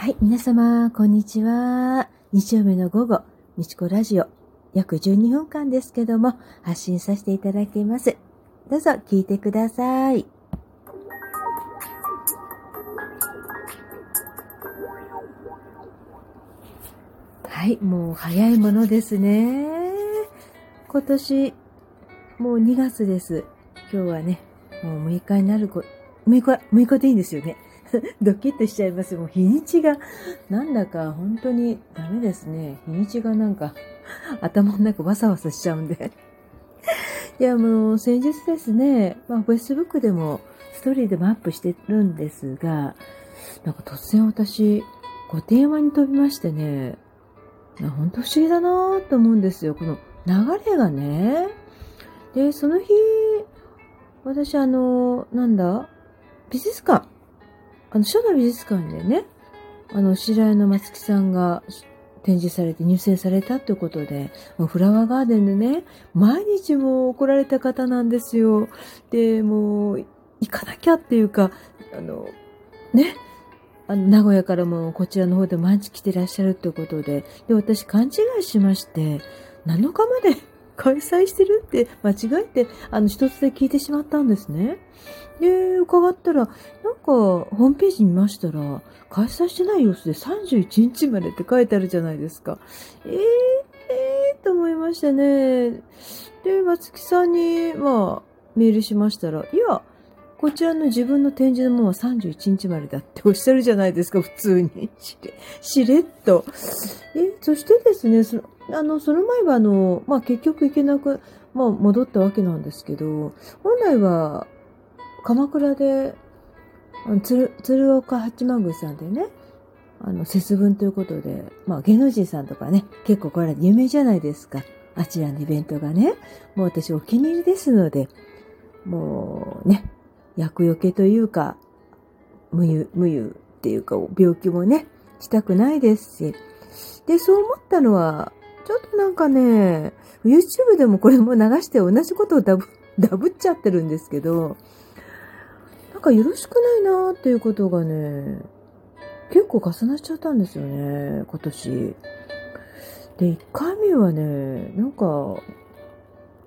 はい、皆様、こんにちは。日曜日の午後、みちこラジオ、約12分間ですけども、発信させていただきます。どうぞ聞いてください。はい、もう早いものですね。今年、もう2月です。今日はね、もう6日になるこ、6日、6日でいいんですよね。ドキッとしちゃいます。もう日にちが、なんだか本当にダメですね。日にちがなんか、頭の中わさわさしちゃうんで。いや、もう先日ですね、まあ、Facebook でも、ストーリーでもアップしてるんですが、なんか突然私、ご電話に飛びましてね、本当不思議だなと思うんですよ。この流れがね。で、その日、私あの、なんだ？美術館あの、書の美術館でね、あの、白井の松木さんが展示されて入選されたってことで、もうフラワーガーデンでね、毎日も来られた方なんですよ。で、もう、行かなきゃっていうか、あの、ね、あの、名古屋からもこちらの方で毎日来てらっしゃるってことで、で、私勘違いしまして、7日まで開催してるって間違えて、あの、一つで聞いてしまったんですね。で、伺ったら、なんか、ホームページ見ましたら、開催してない様子で31日までって書いてあるじゃないですか。えー、えー、と思いましたね。で、松木さんに、まあ、メールしましたら、いや、こちらの自分の展示のものは31日までだっておっしゃるじゃないですか、普通に。しれ、しれっと。え、そしてですね、そのあの、その前はあの、まあ、結局行けなく、まあ、戻ったわけなんですけど、本来は、鎌倉で、鶴、鶴岡八幡宮さんでね、あの、節分ということで、まあ、芸能人さんとかね、結構これ有名じゃないですか。あちらのイベントがね。もう私お気に入りですので、もうね、厄除けというか、無湯、無湯っていうか、病気もね、したくないですし。で、そう思ったのは、ちょっとなんかね、YouTube でもこれも流して同じことをダブ、ダブっちゃってるんですけど、なんかよろしくないなーっていうことがね、結構重なっちゃったんですよね、今年。で、1回目はね、なんか、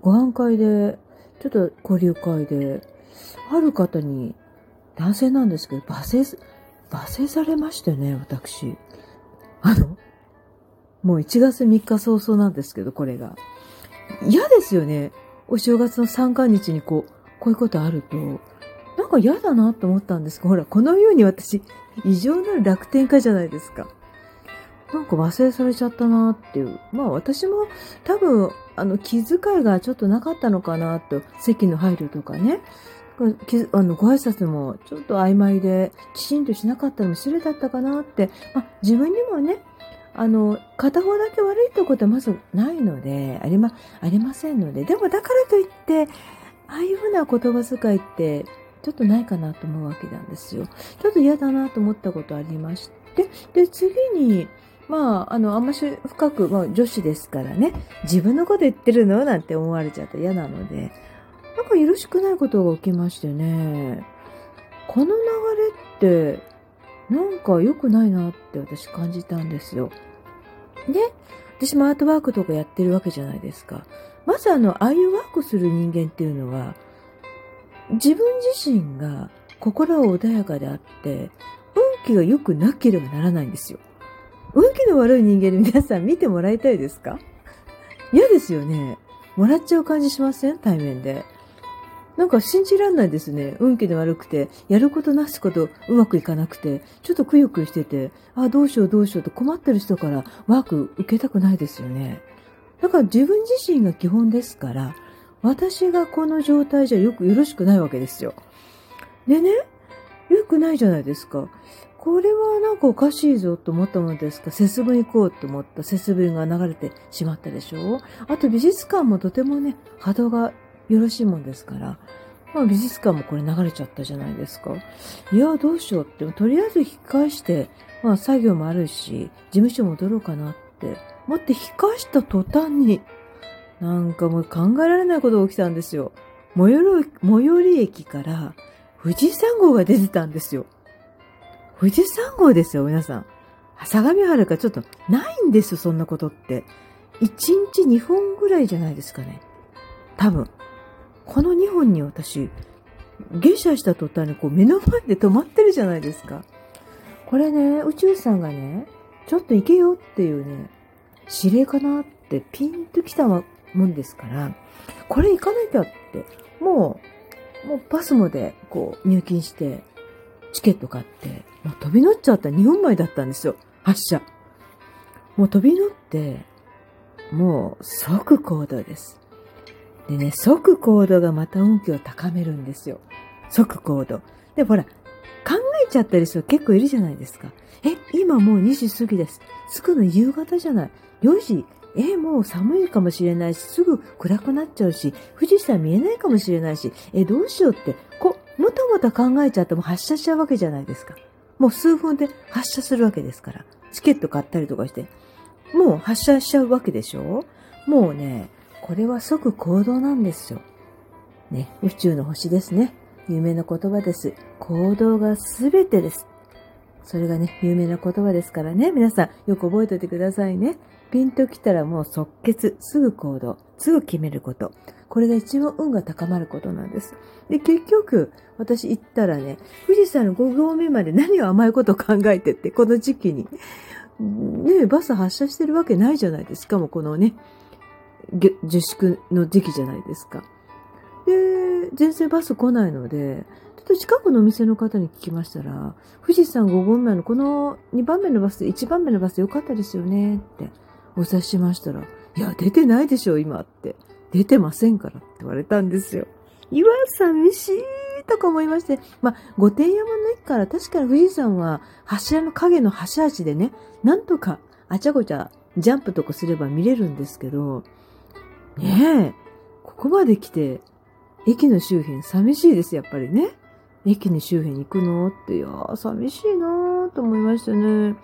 ご飯会で、ちょっと交流会で、ある方に、男性なんですけど、罵声、罵声されましてね、私。あの、もう1月3日早々なんですけど、これが。嫌ですよね。お正月の三が日にこう、こういうことあると、なんか嫌だなと思ったんですが、ほら、このように私、異常なる楽天家じゃないですか。なんか忘れされちゃったなっていう。まあ私も多分、あの、気遣いがちょっとなかったのかなと、席の配慮とかね。あの、ご挨拶もちょっと曖昧で、きちんとしなかったのも失礼だったかなって、まあ自分にもね、あの、片方だけ悪いってことはまずないので、ありま、ありませんので、でもだからといって、ああいうふうな言葉遣いって、ちょっとないかなと思うわけなんですよ。ちょっと嫌だなと思ったことありまして、で、次に、まあ、あの、あんまし深く、まあ、女子ですからね、自分のこと言ってるの？なんて思われちゃったら嫌なので、なんかよろしくないことが起きましてね、この流れって、なんか良くないなって私感じたんですよ。で、私もアートワークとかやってるわけじゃないですか。まずあの、ああいうワークする人間っていうのは、自分自身が心は穏やかであって、運気が良くなければならないんですよ。運気の悪い人間に皆さん見てもらいたいですか？嫌ですよね。もらっちゃう感じしません？対面で。なんか信じらんないですね。運気の悪くて、やることなすことうまくいかなくて、ちょっとくよくよしてて、あ、どうしようどうしようと困ってる人からワーク受けたくないですよね。だから自分自身が基本ですから、私がこの状態じゃよくよろしくないわけですよ。でね、よくないじゃないですか。これはなんかおかしいぞと思ったものですか、節分行こうと思った節分が流れてしまったでしょ？うあと美術館もとてもね、波動がよろしいもんですから、まあ美術館もこれ流れちゃったじゃないですか。いや、どうしようって、とりあえず引き返して、まあ作業もあるし、事務所戻ろうかなって思って引き返した途端に、なんかもう考えられないことが起きたんですよ。最寄り最寄り駅から富士山号が出てたんですよ。富士山号ですよ、皆さん。相模原かちょっとないんですよ、そんなことって。1日2本ぐらいじゃないですかね。多分。この2本に私、下車した途端にこう目の前で止まってるじゃないですか。これね、宇宙さんがね、ちょっと行けよっていうね、指令かなってピンと来たもんですから、これ行かなきゃって、もう、もうバスもでこう入金して、チケット買って、もう飛び乗っちゃった2分前だったんですよ。発車。もう飛び乗って、もう即行動です。でね、即行動がまた運気を高めるんですよ。即行動。で、ほら、考えちゃったりする人結構いるじゃないですか。え、今もう2時過ぎです。着くの夕方じゃない。4時。え、もう寒いかもしれないし、すぐ暗くなっちゃうし、富士山見えないかもしれないし、え、どうしようって、こう、もたもた考えちゃっても発車しちゃうわけじゃないですか。もう数分で発車するわけですから。チケット買ったりとかして。もう発車しちゃうわけでしょ？もうね、これは即行動なんですよ。ね、宇宙の星ですね。有名な言葉です。行動が全てです。それがね、有名な言葉ですからね、皆さんよく覚えておいてくださいね。ピンと来たらもう即決、すぐ行動、すぐ決めること。これが一番運が高まることなんです。で、結局、私行ったらね、富士山の5合目まで何を甘いことを考えてって、この時期に。ねバス発車してるわけないじゃないですか。もうこのね、自粛の時期じゃないですか。で、全然バス来ないので、ちょっと近くのお店の方に聞きましたら、富士山5合目のこの2番目のバス、1番目のバス良かったですよねってお察しましたら、いや、出てないでしょ、今って。出てませんからって言われたんですよ。いわ、寂しいとか思いまして、まあ、御殿山の駅から確かに富士山は柱の影の端々でね、なんとかあちゃこちゃジャンプとかすれば見れるんですけど、ねえ、ここまで来て、駅の周辺寂しいです、やっぱりね。駅の周辺に行くの？って、いやー、寂しいなーと思いましたね。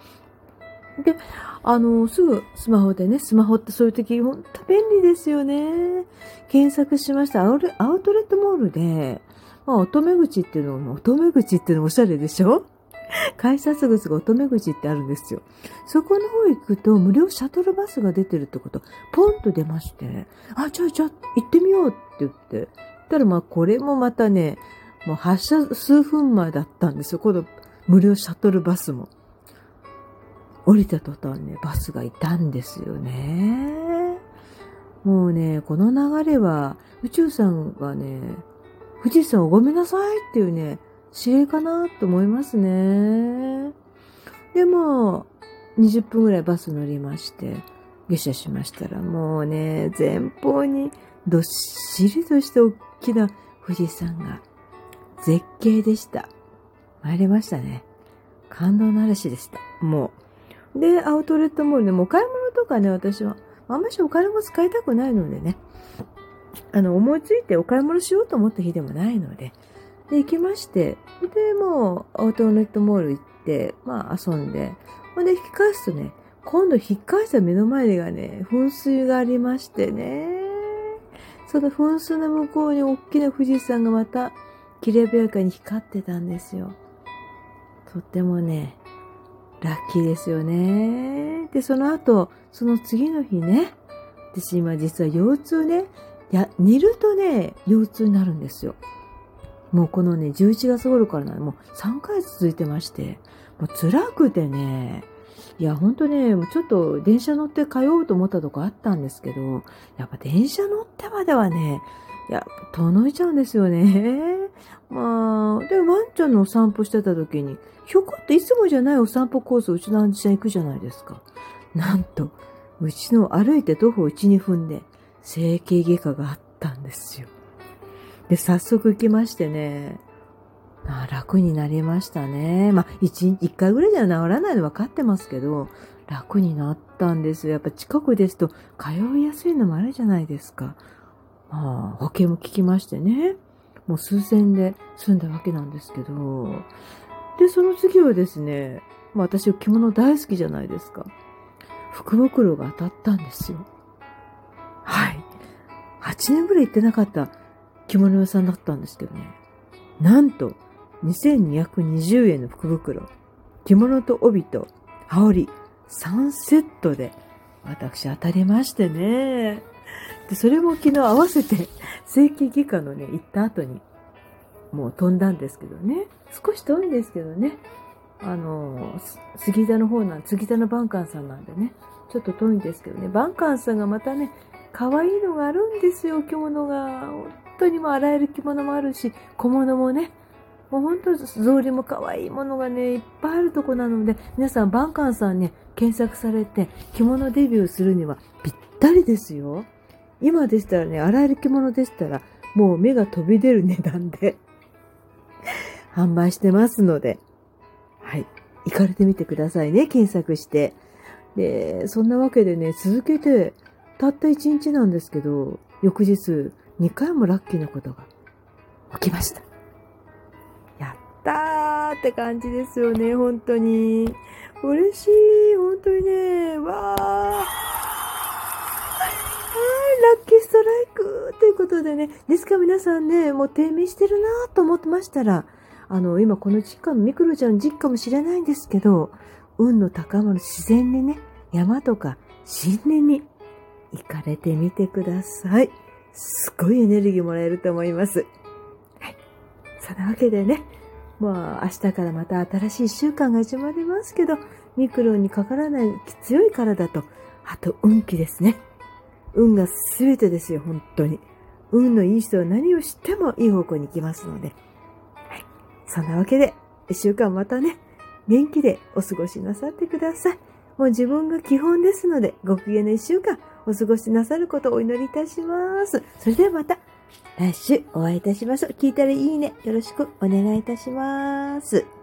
で、あの、すぐスマホでね、スマホってそういう時、ほんと便利ですよね。検索しました。アウトレットモールで、まあ、乙女口っていうのも、乙女口っていうのもおしゃれでしょ？改札口が乙女口ってあるんですよ。そこの方行くと無料シャトルバスが出てるってこと、ポンと出まして、あ、じゃあじゃあ行ってみようって言って、たらまあこれもまたね、もう発車数分前だったんですよ。この無料シャトルバスも。降りた途端ね、バスがいたんですよね。もうね、この流れは宇宙さんがね、富士山をごめんなさいっていうね、指令かなと思いますね。でも、20分ぐらいバス乗りまして、下車しましたら、もうね、前方にどっしりとした大きな富士山が絶景でした。参りましたね。感動の嵐でした。もう。で、アウトレットモールでもお買い物とかね、私は、あんましお金も使いたくないのでね、あの、思いついてお買い物しようと思った日でもないので、で、行きまして、で、もう、アウトレットモール行って、まあ、遊んで、ほんで、引き返すとね、今度引き返した目の前がね、噴水がありましてね、その噴水の向こうに大きな富士山がまた、きれびやかに光ってたんですよ。とってもね、ラッキーですよね。で、その後、その次の日ね、私今実は腰痛ね、いや、寝るとね、腰痛になるんですよ。もうこのね、11月頃からなもう3回続いてまして、もう辛くてね、いや、ほんとね、ちょっと電車乗って通おうと思ったとこあったんですけど、やっぱ電車乗ってまではね、いや、遠のいちゃうんですよね。まあ、で、ワンちゃんのお散歩してた時に、ひょこっていつもじゃないお散歩コースうちのアンジちゃん行くじゃないですか。なんと、うちの歩いて徒歩1、2分で、整形外科があったんですよ。で、早速行きましてね、あ楽になりましたね。まあ、一、一回ぐらいでは治らないの分かってますけど、楽になったんですよ。やっぱ近くですと通いやすいのもあるじゃないですか。まあ、保険も効きましてね。もう数千で済んだわけなんですけど。で、その次はですね、まあ私着物大好きじゃないですか。福袋が当たったんですよ。はい。8年ぐらい行ってなかった着物屋さんだったんですけどね。なんと、2220円の福袋。着物と帯と羽織3セットで私当たりましてね。で、それも昨日合わせて整形外科のね、行った後にもう飛んだんですけどね。少し遠いんですけどね。あの、杉座の方なん、杉座のバンカンさんなんでね。ちょっと遠いんですけどね。バンカンさんがまたね、可愛いのがあるんですよ、着物が。本当にも洗える着物もあるし、小物もね。もう本当、草履も可愛いものがね、いっぱいあるとこなので、皆さん、バンカンさんね、検索されて、着物デビューするにはぴったりですよ。今でしたらね、洗える着物でしたら、もう目が飛び出る値段で 販売してますので、はい。行かれてみてくださいね、検索して。で、そんなわけでね、続けて、たった1日なんですけど、翌日、2回もラッキーなことが起きました。やったーって感じですよね、本当に。嬉しい、本当にね、わー。はい、ラッキーストライクということでね、ですから皆さんね、もう低迷してるなと思ってましたら、あの、今この実家のミクロちゃんの実家かもしれないんですけど、運の高まる自然にね、山とか新年に行かれてみてください。すごいエネルギーもらえると思います。はい。そんなわけでね、もう明日からまた新しい一週間が始まりますけど、ミクロンにかからない強い体と、あと運気ですね。運が全てですよ、本当に。運のいい人は何をしてもいい方向に行きますので。はいそんなわけで、一週間またね、元気でお過ごしなさってください。もう自分が基本ですので、ご機嫌な一週間お過ごしなさることをお祈りいたします。それではまた来週お会いいたしましょう。聞いたらいいね。よろしくお願いいたします。